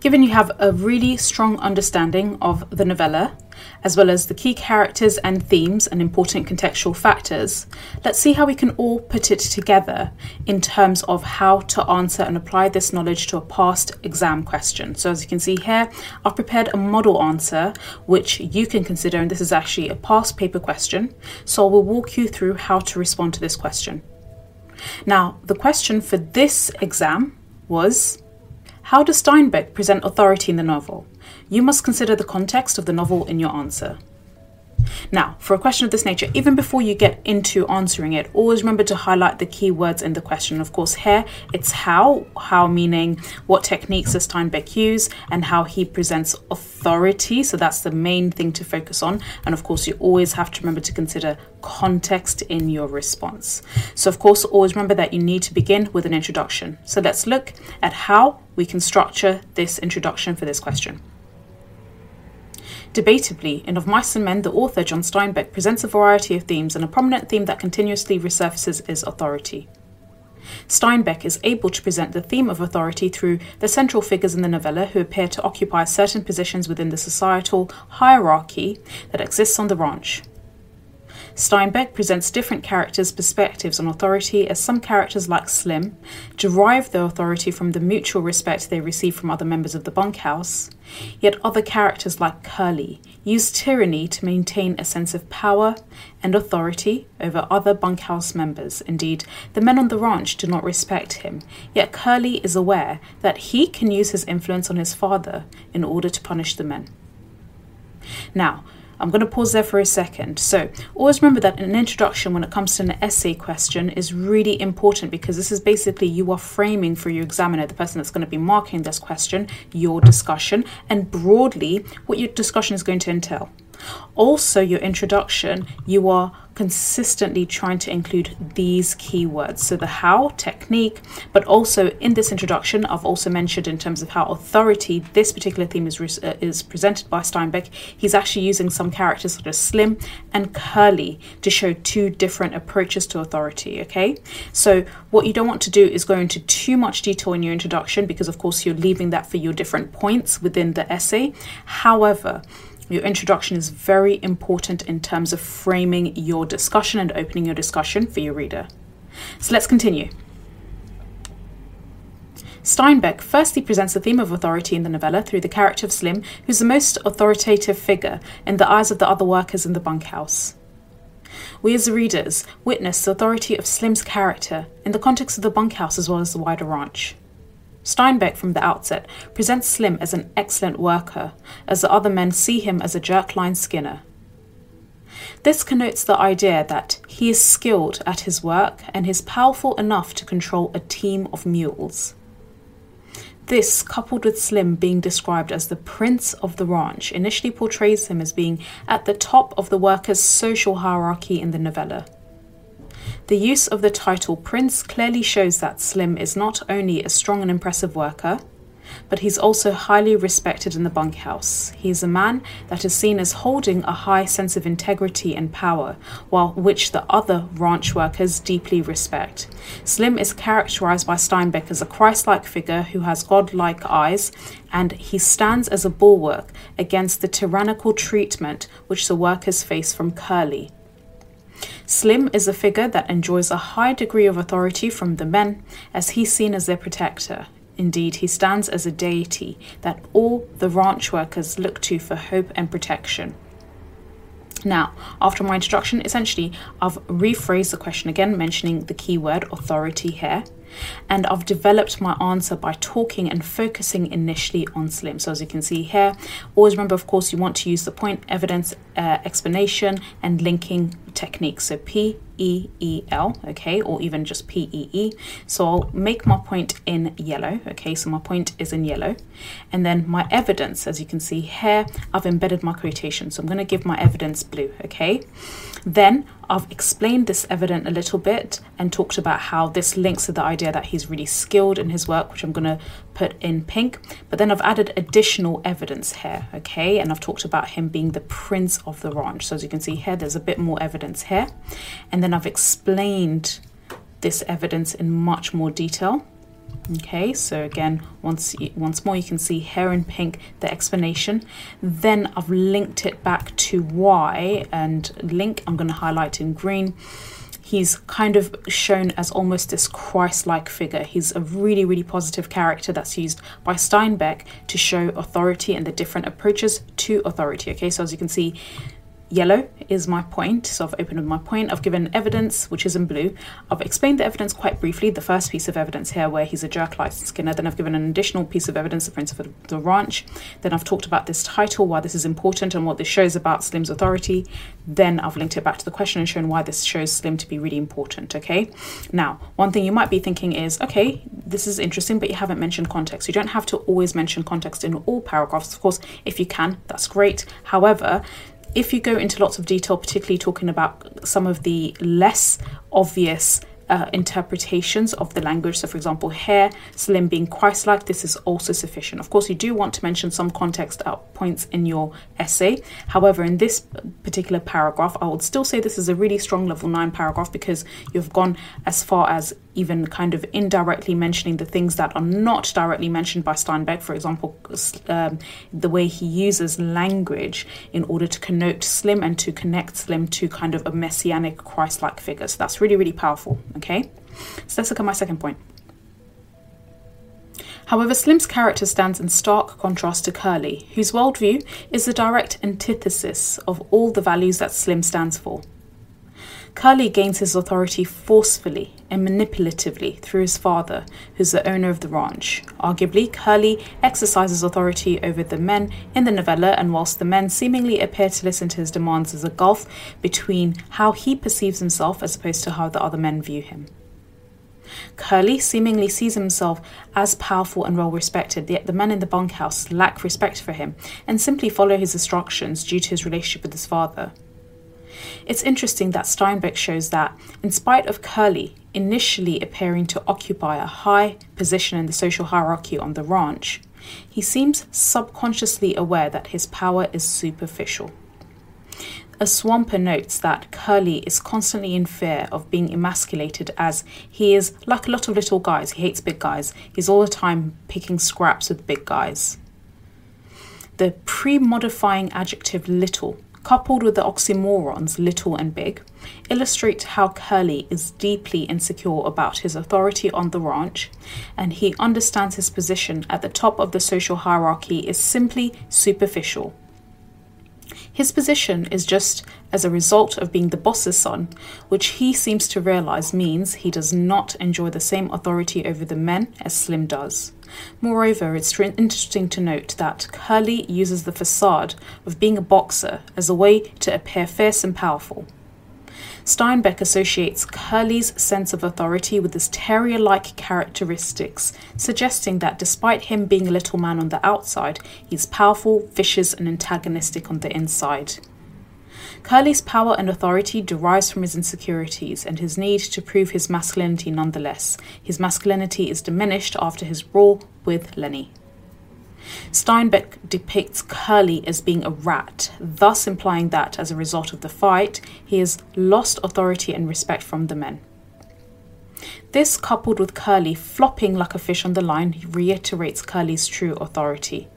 Given you have a really strong understanding of the novella, as well as the key characters and themes and important contextual factors, let's see how we can all put it together in terms of how to answer and apply this knowledge to a past exam question. So, as you can see here, I've prepared a model answer which you can consider, and this is actually a past paper question. So, I will walk you through how to respond to this question. Now, the question for this exam was how does Steinbeck present authority in the novel? You must consider the context of the novel in your answer. Now, for a question of this nature, even before you get into answering it, always remember to highlight the key words in the question. Of course, here it's how, how meaning what techniques does Steinbeck use and how he presents authority. So that's the main thing to focus on. And of course, you always have to remember to consider context in your response. So, of course, always remember that you need to begin with an introduction. So let's look at how we can structure this introduction for this question. Debatably, in Of Mice and Men, the author, John Steinbeck, presents a variety of themes, and a prominent theme that continuously resurfaces is authority. Steinbeck is able to present the theme of authority through the central figures in the novella who appear to occupy certain positions within the societal hierarchy that exists on the ranch. Steinbeck presents different characters' perspectives on authority as some characters, like Slim, derive their authority from the mutual respect they receive from other members of the bunkhouse, yet other characters, like Curly, use tyranny to maintain a sense of power and authority over other bunkhouse members. Indeed, the men on the ranch do not respect him, yet Curly is aware that he can use his influence on his father in order to punish the men. Now, I'm going to pause there for a second. So, always remember that an introduction when it comes to an essay question is really important because this is basically you are framing for your examiner, the person that's going to be marking this question, your discussion, and broadly what your discussion is going to entail. Also, your introduction, you are consistently trying to include these keywords. So, the how, technique, but also in this introduction, I've also mentioned in terms of how authority, this particular theme is, uh, is presented by Steinbeck. He's actually using some characters such as Slim and Curly to show two different approaches to authority. Okay, so what you don't want to do is go into too much detail in your introduction because, of course, you're leaving that for your different points within the essay. However, your introduction is very important in terms of framing your discussion and opening your discussion for your reader. So let's continue. Steinbeck firstly presents the theme of authority in the novella through the character of Slim, who's the most authoritative figure in the eyes of the other workers in the bunkhouse. We as readers witness the authority of Slim's character in the context of the bunkhouse as well as the wider ranch. Steinbeck, from the outset, presents Slim as an excellent worker, as the other men see him as a jerkline skinner. This connotes the idea that he is skilled at his work and is powerful enough to control a team of mules. This, coupled with Slim being described as the prince of the ranch, initially portrays him as being at the top of the workers' social hierarchy in the novella. The use of the title Prince clearly shows that Slim is not only a strong and impressive worker, but he's also highly respected in the bunkhouse. He is a man that is seen as holding a high sense of integrity and power, while which the other ranch workers deeply respect. Slim is characterized by Steinbeck as a Christ-like figure who has God-like eyes, and he stands as a bulwark against the tyrannical treatment which the workers face from Curly. Slim is a figure that enjoys a high degree of authority from the men, as he's seen as their protector. Indeed, he stands as a deity that all the ranch workers look to for hope and protection. Now, after my introduction, essentially, I've rephrased the question again, mentioning the keyword authority here and I've developed my answer by talking and focusing initially on Slim. So as you can see here, always remember, of course, you want to use the point, evidence, uh, explanation, and linking techniques. So P E E L, okay, or even just P E E. So I'll make my point in yellow, okay, so my point is in yellow. And then my evidence, as you can see here, I've embedded my quotation. So I'm going to give my evidence blue, okay. Then I've explained this evidence a little bit and talked about how this links to the idea that he's really skilled in his work, which I'm going to put in pink. But then I've added additional evidence here, okay? And I've talked about him being the prince of the ranch. So as you can see here, there's a bit more evidence here. And then I've explained this evidence in much more detail. Okay, so again, once once more, you can see here in pink the explanation. Then I've linked it back to why, and link I'm going to highlight in green. He's kind of shown as almost this Christ-like figure. He's a really, really positive character that's used by Steinbeck to show authority and the different approaches to authority. Okay, so as you can see, Yellow is my point, so I've opened with my point. I've given evidence, which is in blue. I've explained the evidence quite briefly, the first piece of evidence here where he's a jerkline skinner. Then I've given an additional piece of evidence, the principle of the ranch. Then I've talked about this title, why this is important and what this shows about Slim's authority. Then I've linked it back to the question and shown why this shows Slim to be really important, okay? Now, one thing you might be thinking is, okay, this is interesting, but you haven't mentioned context. You don't have to always mention context in all paragraphs. Of course, if you can, that's great. However, if you go into lots of detail, particularly talking about some of the less obvious uh, interpretations of the language. So, for example, here, slim being Christ like, this is also sufficient. Of course, you do want to mention some context at points in your essay. However, in this particular paragraph, I would still say this is a really strong level 9 paragraph because you've gone as far as even kind of indirectly mentioning the things that are not directly mentioned by Steinbeck. For example, um, the way he uses language in order to connote Slim and to connect Slim to kind of a messianic Christ like figure. So that's really, really powerful. Okay, so let's look at my second point. However, Slim's character stands in stark contrast to Curly, whose worldview is the direct antithesis of all the values that Slim stands for. Curly gains his authority forcefully and manipulatively through his father, who's the owner of the ranch. Arguably, Curly exercises authority over the men in the novella, and whilst the men seemingly appear to listen to his demands, there's a gulf between how he perceives himself as opposed to how the other men view him. Curly seemingly sees himself as powerful and well respected, yet the men in the bunkhouse lack respect for him and simply follow his instructions due to his relationship with his father. It's interesting that Steinbeck shows that, in spite of Curly initially appearing to occupy a high position in the social hierarchy on the ranch, he seems subconsciously aware that his power is superficial. A swamper notes that Curly is constantly in fear of being emasculated as he is like a lot of little guys. He hates big guys. He's all the time picking scraps with big guys. The pre modifying adjective little coupled with the oxymorons little and big, illustrate how Curly is deeply insecure about his authority on the ranch, and he understands his position at the top of the social hierarchy is simply superficial. His position is just as a result of being the boss's son, which he seems to realize means he does not enjoy the same authority over the men as Slim does. Moreover, it's interesting to note that Curly uses the facade of being a boxer as a way to appear fierce and powerful. Steinbeck associates Curly's sense of authority with his terrier like characteristics, suggesting that despite him being a little man on the outside, he's powerful, vicious, and antagonistic on the inside. Curly's power and authority derives from his insecurities and his need to prove his masculinity nonetheless. His masculinity is diminished after his brawl with Lennie. Steinbeck depicts Curly as being a rat, thus implying that, as a result of the fight, he has lost authority and respect from the men. This, coupled with Curly flopping like a fish on the line, reiterates Curly's true authority.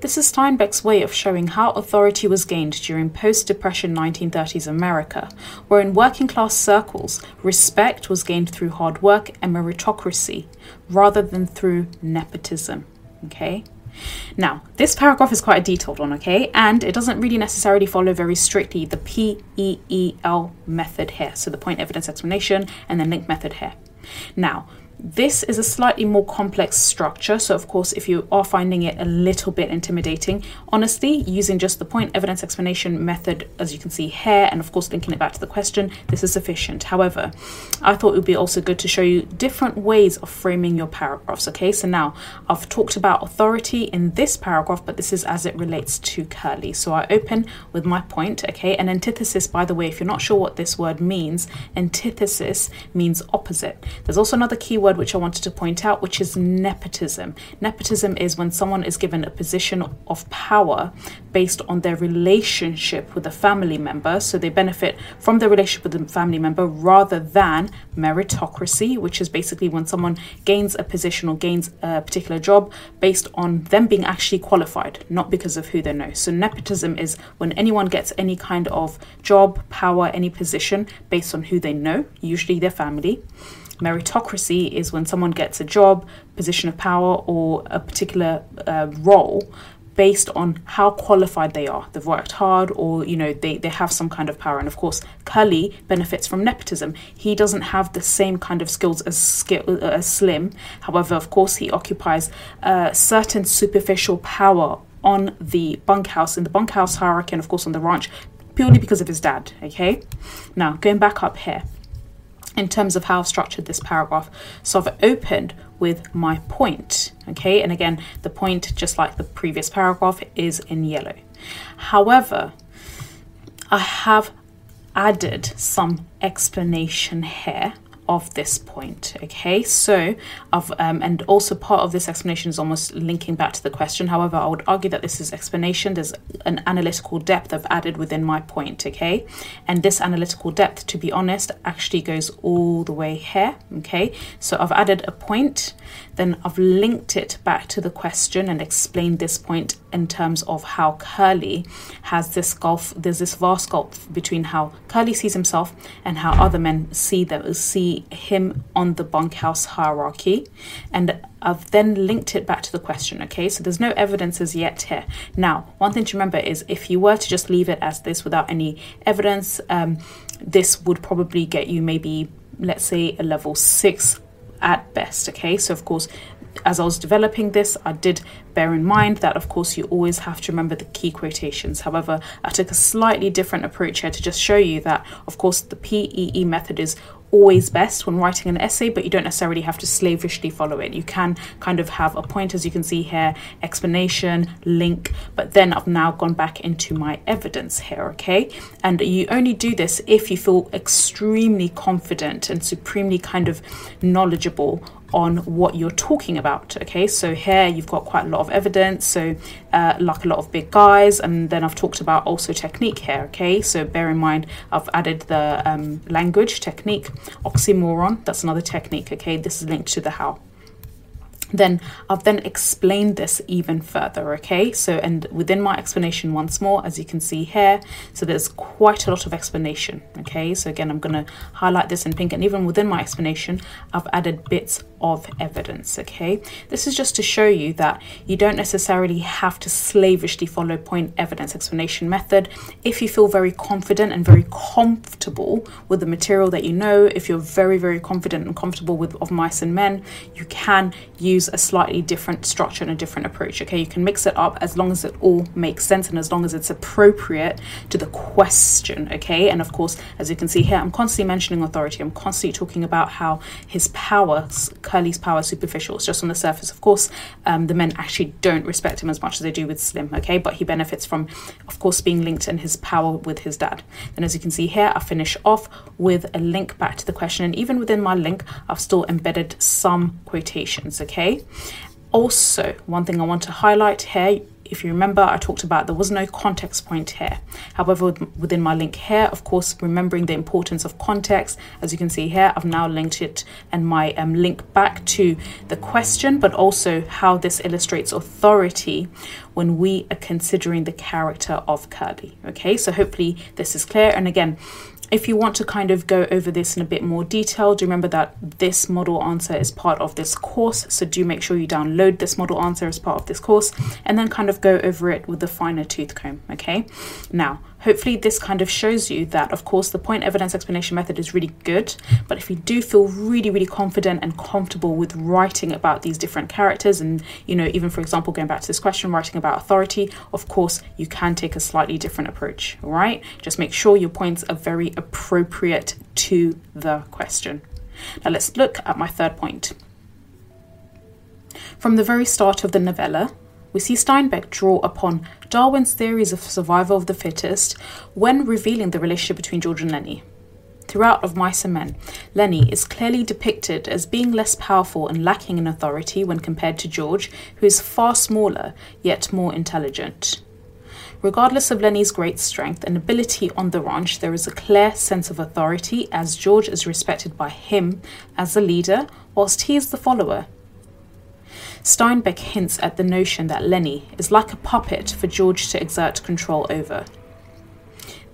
This is Steinbeck's way of showing how authority was gained during post Depression 1930s America, where in working class circles, respect was gained through hard work and meritocracy rather than through nepotism. Okay? Now, this paragraph is quite a detailed one, okay? And it doesn't really necessarily follow very strictly the PEEL method here. So the point evidence explanation and then link method here. Now, this is a slightly more complex structure, so of course, if you are finding it a little bit intimidating, honestly, using just the point evidence explanation method, as you can see here, and of course, linking it back to the question, this is sufficient. However, I thought it would be also good to show you different ways of framing your paragraphs. Okay, so now I've talked about authority in this paragraph, but this is as it relates to Curly. So I open with my point, okay, and antithesis, by the way, if you're not sure what this word means, antithesis means opposite. There's also another key word which I wanted to point out, which is nepotism. Nepotism is when someone is given a position of power based on their relationship with a family member. So they benefit from their relationship with the family member rather than meritocracy, which is basically when someone gains a position or gains a particular job based on them being actually qualified, not because of who they know. So nepotism is when anyone gets any kind of job, power, any position based on who they know, usually their family. Meritocracy is when someone gets a job, position of power, or a particular uh, role based on how qualified they are. They've worked hard or, you know, they, they have some kind of power. And of course, Curly benefits from nepotism. He doesn't have the same kind of skills as, skill, uh, as Slim. However, of course, he occupies a certain superficial power on the bunkhouse, in the bunkhouse hierarchy, and of course on the ranch, purely because of his dad. Okay? Now, going back up here in terms of how I've structured this paragraph. So I've opened with my point, okay? And again, the point, just like the previous paragraph, is in yellow. However, I have added some explanation here of this point. Okay, so of um, and also part of this explanation is almost linking back to the question. However, I would argue that this is explanation. There's an analytical depth I've added within my point. Okay, and this analytical depth, to be honest, actually goes all the way here. Okay, so I've added a point, then I've linked it back to the question and explained this point in terms of how Curly has this gulf. There's this vast gulf between how Curly sees himself and how other men see them him on the bunkhouse hierarchy. And I've then linked it back to the question, okay? So there's no evidence as yet here. Now, one thing to remember is if you were to just leave it as this without any evidence, um, this would probably get you maybe, let's say, a level six at best, okay? So, of course, as I was developing this, I did bear in mind that, of course, you always have to remember the key quotations. However, I took a slightly different approach here to just show you that, of course, the PEE method is always best when writing an essay, but you don't necessarily have to slavishly follow it. You can kind of have a point, as you can see here, explanation, link, but then I've now gone back into my evidence here, okay? And you only do this if you feel extremely confident and supremely kind of knowledgeable on what you're talking about. Okay, so here you've got quite a lot of evidence, so uh, like a lot of big guys, and then I've talked about also technique here. Okay, so bear in mind I've added the um, language technique, oxymoron, that's another technique. Okay, this is linked to the how then I've then explained this even further, okay? So, and within my explanation once more, as you can see here, so there's quite a lot of explanation, okay? So again, I'm gonna highlight this in pink, and even within my explanation, I've added bits of evidence, okay? This is just to show you that you don't necessarily have to slavishly follow point evidence explanation method. If you feel very confident and very comfortable with the material that you know, if you're very, very confident and comfortable with of mice and men, you can use a slightly different structure and a different approach, okay? You can mix it up as long as it all makes sense and as long as it's appropriate to the question, okay? And of course, as you can see here, I'm constantly mentioning authority. I'm constantly talking about how his powers Curly's power superficial. It's just on the surface. Of course, um, the men actually don't respect him as much as they do with Slim, okay? But he benefits from, of course, being linked in his power with his dad. And as you can see here, I finish off with a link back to the question. And even within my link, I've still embedded some quotations, okay? Also, one thing I want to highlight here if you remember, I talked about there was no context point here. However, within my link here, of course, remembering the importance of context, as you can see here, I've now linked it and my um, link back to the question, but also how this illustrates authority when we are considering the character of Curly. Okay, so hopefully this is clear. And again, if you want to kind of go over this in a bit more detail, do remember that this model answer is part of this course. So do make sure you download this model answer as part of this course and then kind of go over it with the finer tooth comb, okay? Now, Hopefully this kind of shows you that, of course, the point evidence explanation method is really good, but if you do feel really, really confident and comfortable with writing about these different characters and, you know, even for example, going back to this question, writing about authority, of course, you can take a slightly different approach, right? Just make sure your points are very appropriate to the question. Now let's look at my third point. From the very start of the novella, we see Steinbeck draw upon Darwin's theories of survival of the fittest when revealing the relationship between George and Lennie. Throughout Of Mice and Men, Lennie is clearly depicted as being less powerful and lacking in authority when compared to George, who is far smaller yet more intelligent. Regardless of Lennie's great strength and ability on the ranch, there is a clear sense of authority as George is respected by him as the leader, whilst he is the follower. Steinbeck hints at the notion that Lennie is like a puppet for George to exert control over.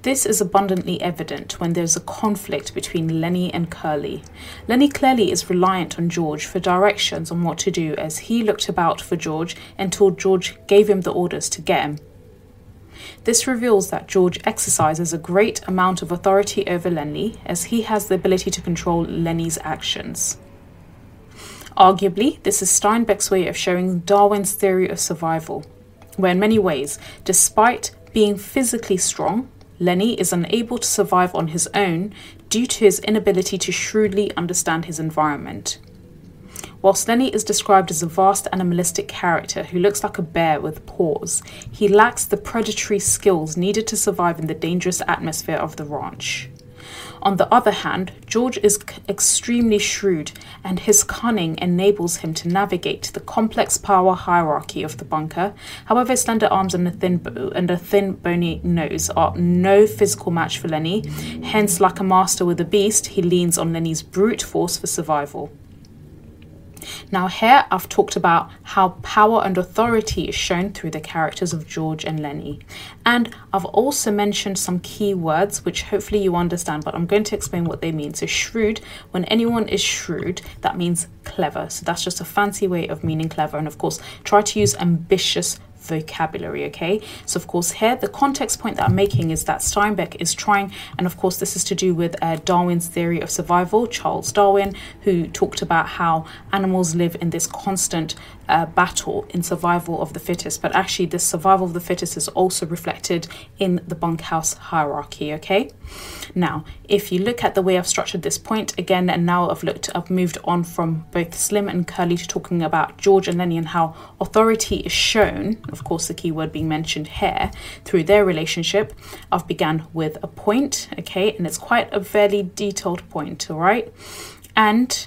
This is abundantly evident when there's a conflict between Lennie and Curly. Lennie clearly is reliant on George for directions on what to do as he looked about for George until George gave him the orders to get him. This reveals that George exercises a great amount of authority over Lennie as he has the ability to control Lennie's actions. Arguably, this is Steinbeck's way of showing Darwin's theory of survival, where in many ways, despite being physically strong, Lennie is unable to survive on his own due to his inability to shrewdly understand his environment. Whilst Lennie is described as a vast animalistic character who looks like a bear with paws, he lacks the predatory skills needed to survive in the dangerous atmosphere of the ranch. On the other hand, George is extremely shrewd, and his cunning enables him to navigate the complex power hierarchy of the bunker. However, his slender arms and a thin bo- and a thin bony nose are no physical match for Lennie. Hence, like a master with a beast, he leans on Lennie's brute force for survival. Now, here I've talked about how power and authority is shown through the characters of George and Lennie. And I've also mentioned some key words which hopefully you understand, but I'm going to explain what they mean. So, shrewd, when anyone is shrewd, that means clever. So, that's just a fancy way of meaning clever. And of course, try to use ambitious vocabulary, okay? So, of course, here the context point that I'm making is that Steinbeck is trying, and of course, this is to do with uh, Darwin's theory of survival, Charles Darwin, who talked about how animals live in this constant uh, battle in survival of the fittest, but actually, this survival of the fittest is also reflected in the bunkhouse hierarchy, okay? Now, if you look at the way I've structured this point again, and now I've looked, I've moved on from both Slim and Curly to talking about George and Lennie and how authority is shown, of course, the keyword being mentioned here, through their relationship. I've begun with a point, okay, and it's quite a fairly detailed point, all right? And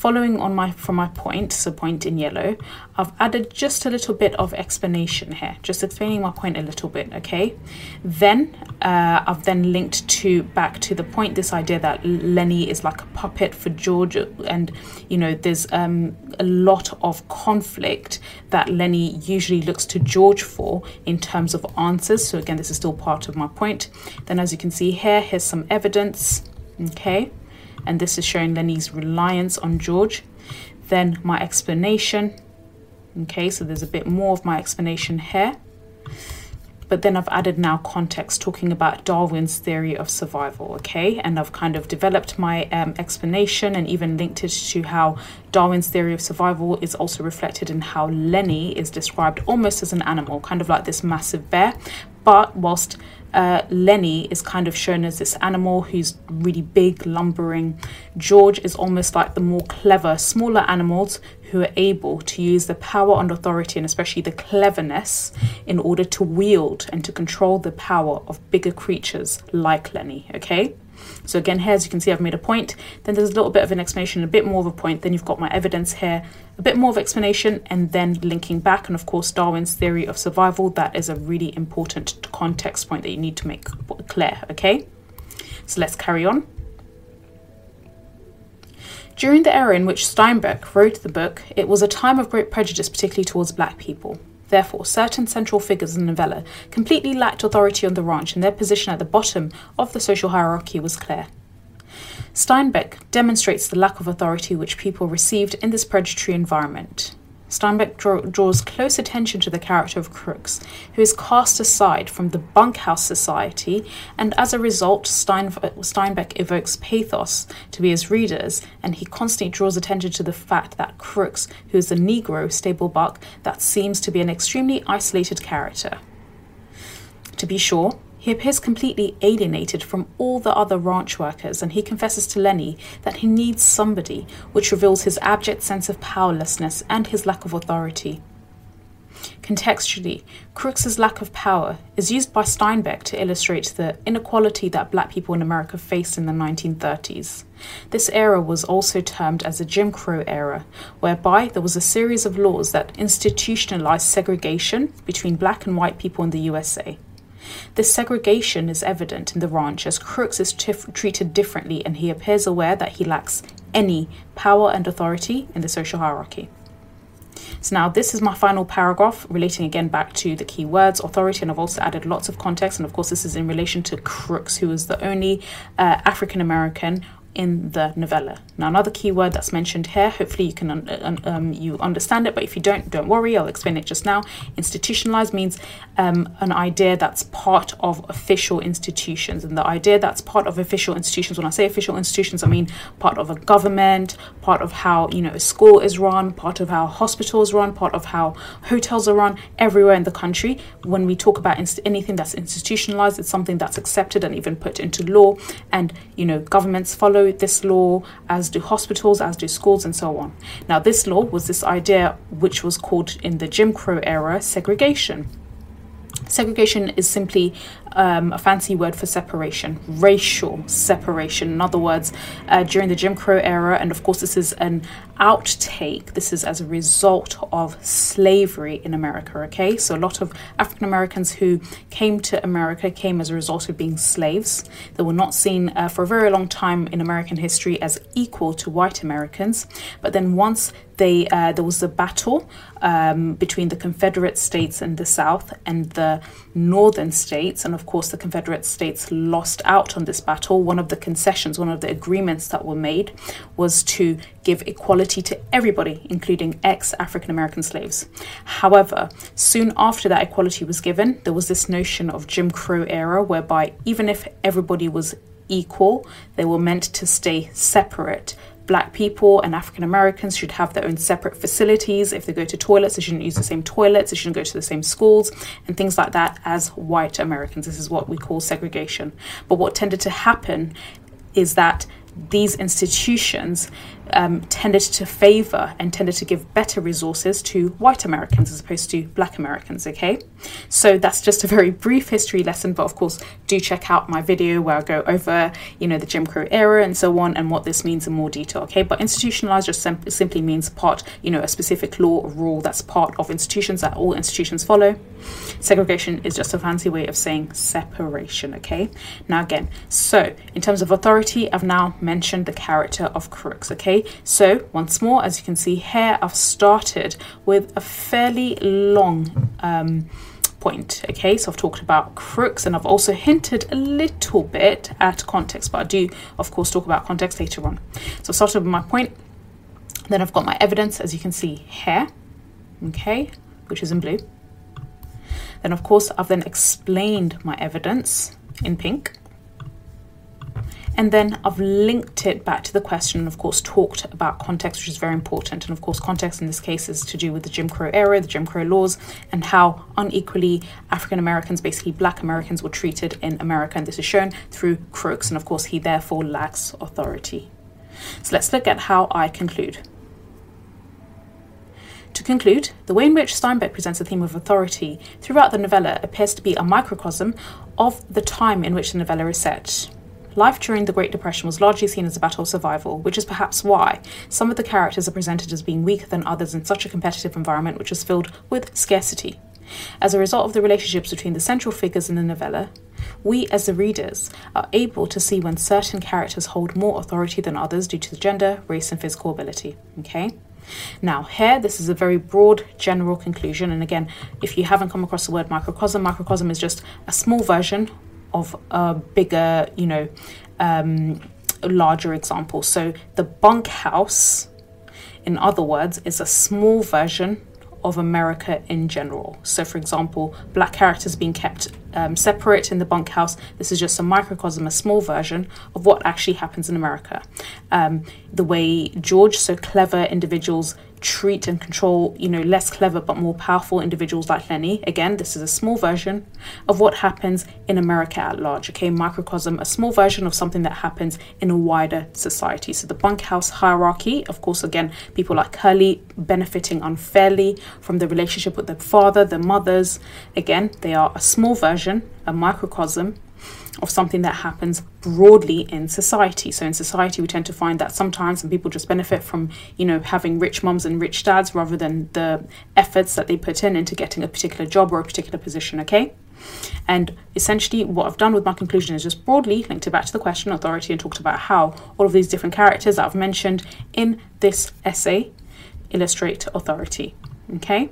following on my from my point, so point in yellow, I've added just a little bit of explanation here, just explaining my point a little bit, okay? Then uh, I've then linked to back to the point, this idea that Lennie is like a puppet for George, and you know, there's um, a lot of conflict that Lennie usually looks to George for in terms of answers. So again, this is still part of my point. Then as you can see here, here's some evidence, okay? And this is showing Lennie's reliance on George. Then my explanation. Okay, so there's a bit more of my explanation here. But then I've added now context talking about Darwin's theory of survival, okay? And I've kind of developed my um, explanation and even linked it to how Darwin's theory of survival is also reflected in how Lennie is described almost as an animal, kind of like this massive bear. But whilst uh, Lennie is kind of shown as this animal who's really big, lumbering. George is almost like the more clever, smaller animals who are able to use the power and authority and especially the cleverness in order to wield and to control the power of bigger creatures like Lennie, okay? So again, here as you can see, I've made a point. Then there's a little bit of an explanation, a bit more of a point. Then you've got my evidence here, a bit more of explanation, and then linking back. And of course, Darwin's theory of survival. That is a really important context point that you need to make clear. Okay, so let's carry on. During the era in which Steinbeck wrote the book, it was a time of great prejudice, particularly towards black people. Therefore, certain central figures in the novella completely lacked authority on the ranch, and their position at the bottom of the social hierarchy was clear. Steinbeck demonstrates the lack of authority which people received in this predatory environment. Steinbeck draw, draws close attention to the character of Crooks, who is cast aside from the bunkhouse society, and as a result, Stein, Steinbeck evokes pathos to be his readers, and he constantly draws attention to the fact that Crooks, who is a Negro stable buck, that seems to be an extremely isolated character. To be sure, he appears completely alienated from all the other ranch workers, and he confesses to Lennie that he needs somebody, which reveals his abject sense of powerlessness and his lack of authority. Contextually, Crooks's lack of power is used by Steinbeck to illustrate the inequality that black people in America faced in the 1930s. This era was also termed as a Jim Crow era, whereby there was a series of laws that institutionalized segregation between black and white people in the USA. This segregation is evident in the ranch as Crooks is tif- treated differently and he appears aware that he lacks any power and authority in the social hierarchy. So now this is my final paragraph relating again back to the key words authority, and I've also added lots of context. And of course, this is in relation to Crooks, who is the only uh, African American in the novella. Now, another key word that's mentioned here, hopefully you can un- um, you understand it, but if you don't, don't worry, I'll explain it just now. Institutionalized means um, an idea that's part of official institutions, and the idea that's part of official institutions. When I say official institutions, I mean part of a government, part of how you know school is run, part of how hospitals run, part of how hotels are run everywhere in the country. When we talk about inst- anything that's institutionalized, it's something that's accepted and even put into law, and you know governments follow follow this law, as do hospitals, as do schools, and so on. Now, this law was this idea which was called in the Jim Crow era segregation. Segregation is simply um, a fancy word for separation, racial separation. In other words, uh, during the Jim Crow era, and of course, this is an outtake, this is as a result of slavery in America, okay? So, a lot of African Americans who came to America came as a result of being slaves. They were not seen uh, for a very long time in American history as equal to white Americans. But then, once they, uh, there was a battle um, between the Confederate States in the South and the Northern States, and of course, the Confederate States lost out on this battle. One of the concessions, one of the agreements that were made, was to give equality to everybody, including ex African American slaves. However, soon after that equality was given, there was this notion of Jim Crow era, whereby even if everybody was equal, they were meant to stay separate black people and African Americans should have their own separate facilities. If they go to toilets, they shouldn't use the same toilets, they shouldn't go to the same schools, and things like that as white Americans. This is what we call segregation. But what tended to happen is that these institutions um, tended to favor and tended to give better resources to white Americans as opposed to black Americans. Okay, so that's just a very brief history lesson, but of course, do check out my video where I go over, you know, the Jim Crow era and so on and what this means in more detail. Okay, but institutionalized just sim- simply means part, you know, a specific law or rule that's part of institutions that all institutions follow. Segregation is just a fancy way of saying separation. Okay, now again, so in terms of authority, I've now mentioned the character of Crooks. Okay, so once more, as you can see here, I've started with a fairly long um, point. Okay, so I've talked about crooks and I've also hinted a little bit at context, but I do, of course, talk about context later on. So I've started with my point, then I've got my evidence, as you can see here, okay, which is in blue. Then, of course, I've then explained my evidence in pink. And then I've linked it back to the question and, of course, talked about context, which is very important. And, of course, context in this case is to do with the Jim Crow era, the Jim Crow laws, and how unequally African Americans, basically black Americans, were treated in America. And this is shown through Crooks. And, of course, he therefore lacks authority. So let's look at how I conclude. To conclude, the way in which Steinbeck presents the theme of authority throughout the novella appears to be a microcosm of the time in which the novella is set. Life during the Great Depression was largely seen as a battle of survival, which is perhaps why some of the characters are presented as being weaker than others in such a competitive environment which is filled with scarcity. As a result of the relationships between the central figures in the novella, we as the readers are able to see when certain characters hold more authority than others due to the gender, race, and physical ability. Okay? Now, here, this is a very broad general conclusion. And again, if you haven't come across the word microcosm, microcosm is just a small version of a bigger, you know, um, larger example. So the bunkhouse, in other words, is a small version of America in general. So, for example, black characters being kept um, separate in the bunkhouse. This is just a microcosm, a small version of what actually happens in America. Um, the way George, so clever individuals, treat and control, you know, less clever but more powerful individuals like Lennie. Again, this is a small version of what happens in America at large. Okay, microcosm, a small version of something that happens in a wider society. So the bunkhouse hierarchy, of course, again, people like Curly benefiting unfairly from the relationship with their father, their mothers. Again, they are a small version, a microcosm of something that happens broadly in society. So in society, we tend to find that sometimes some people just benefit from, you know, having rich mums and rich dads rather than the efforts that they put in into getting a particular job or a particular position. Okay. And essentially, what I've done with my conclusion is just broadly linked it back to the question authority and talked about how all of these different characters that I've mentioned in this essay illustrate authority. Okay,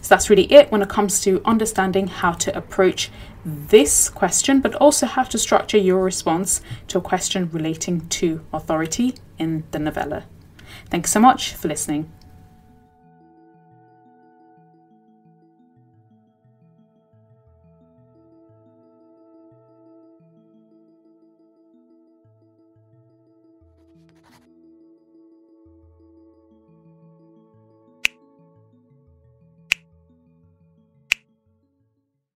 so that's really it when it comes to understanding how to approach this question, but also how to structure your response to a question relating to authority in the novella. Thanks so much for listening.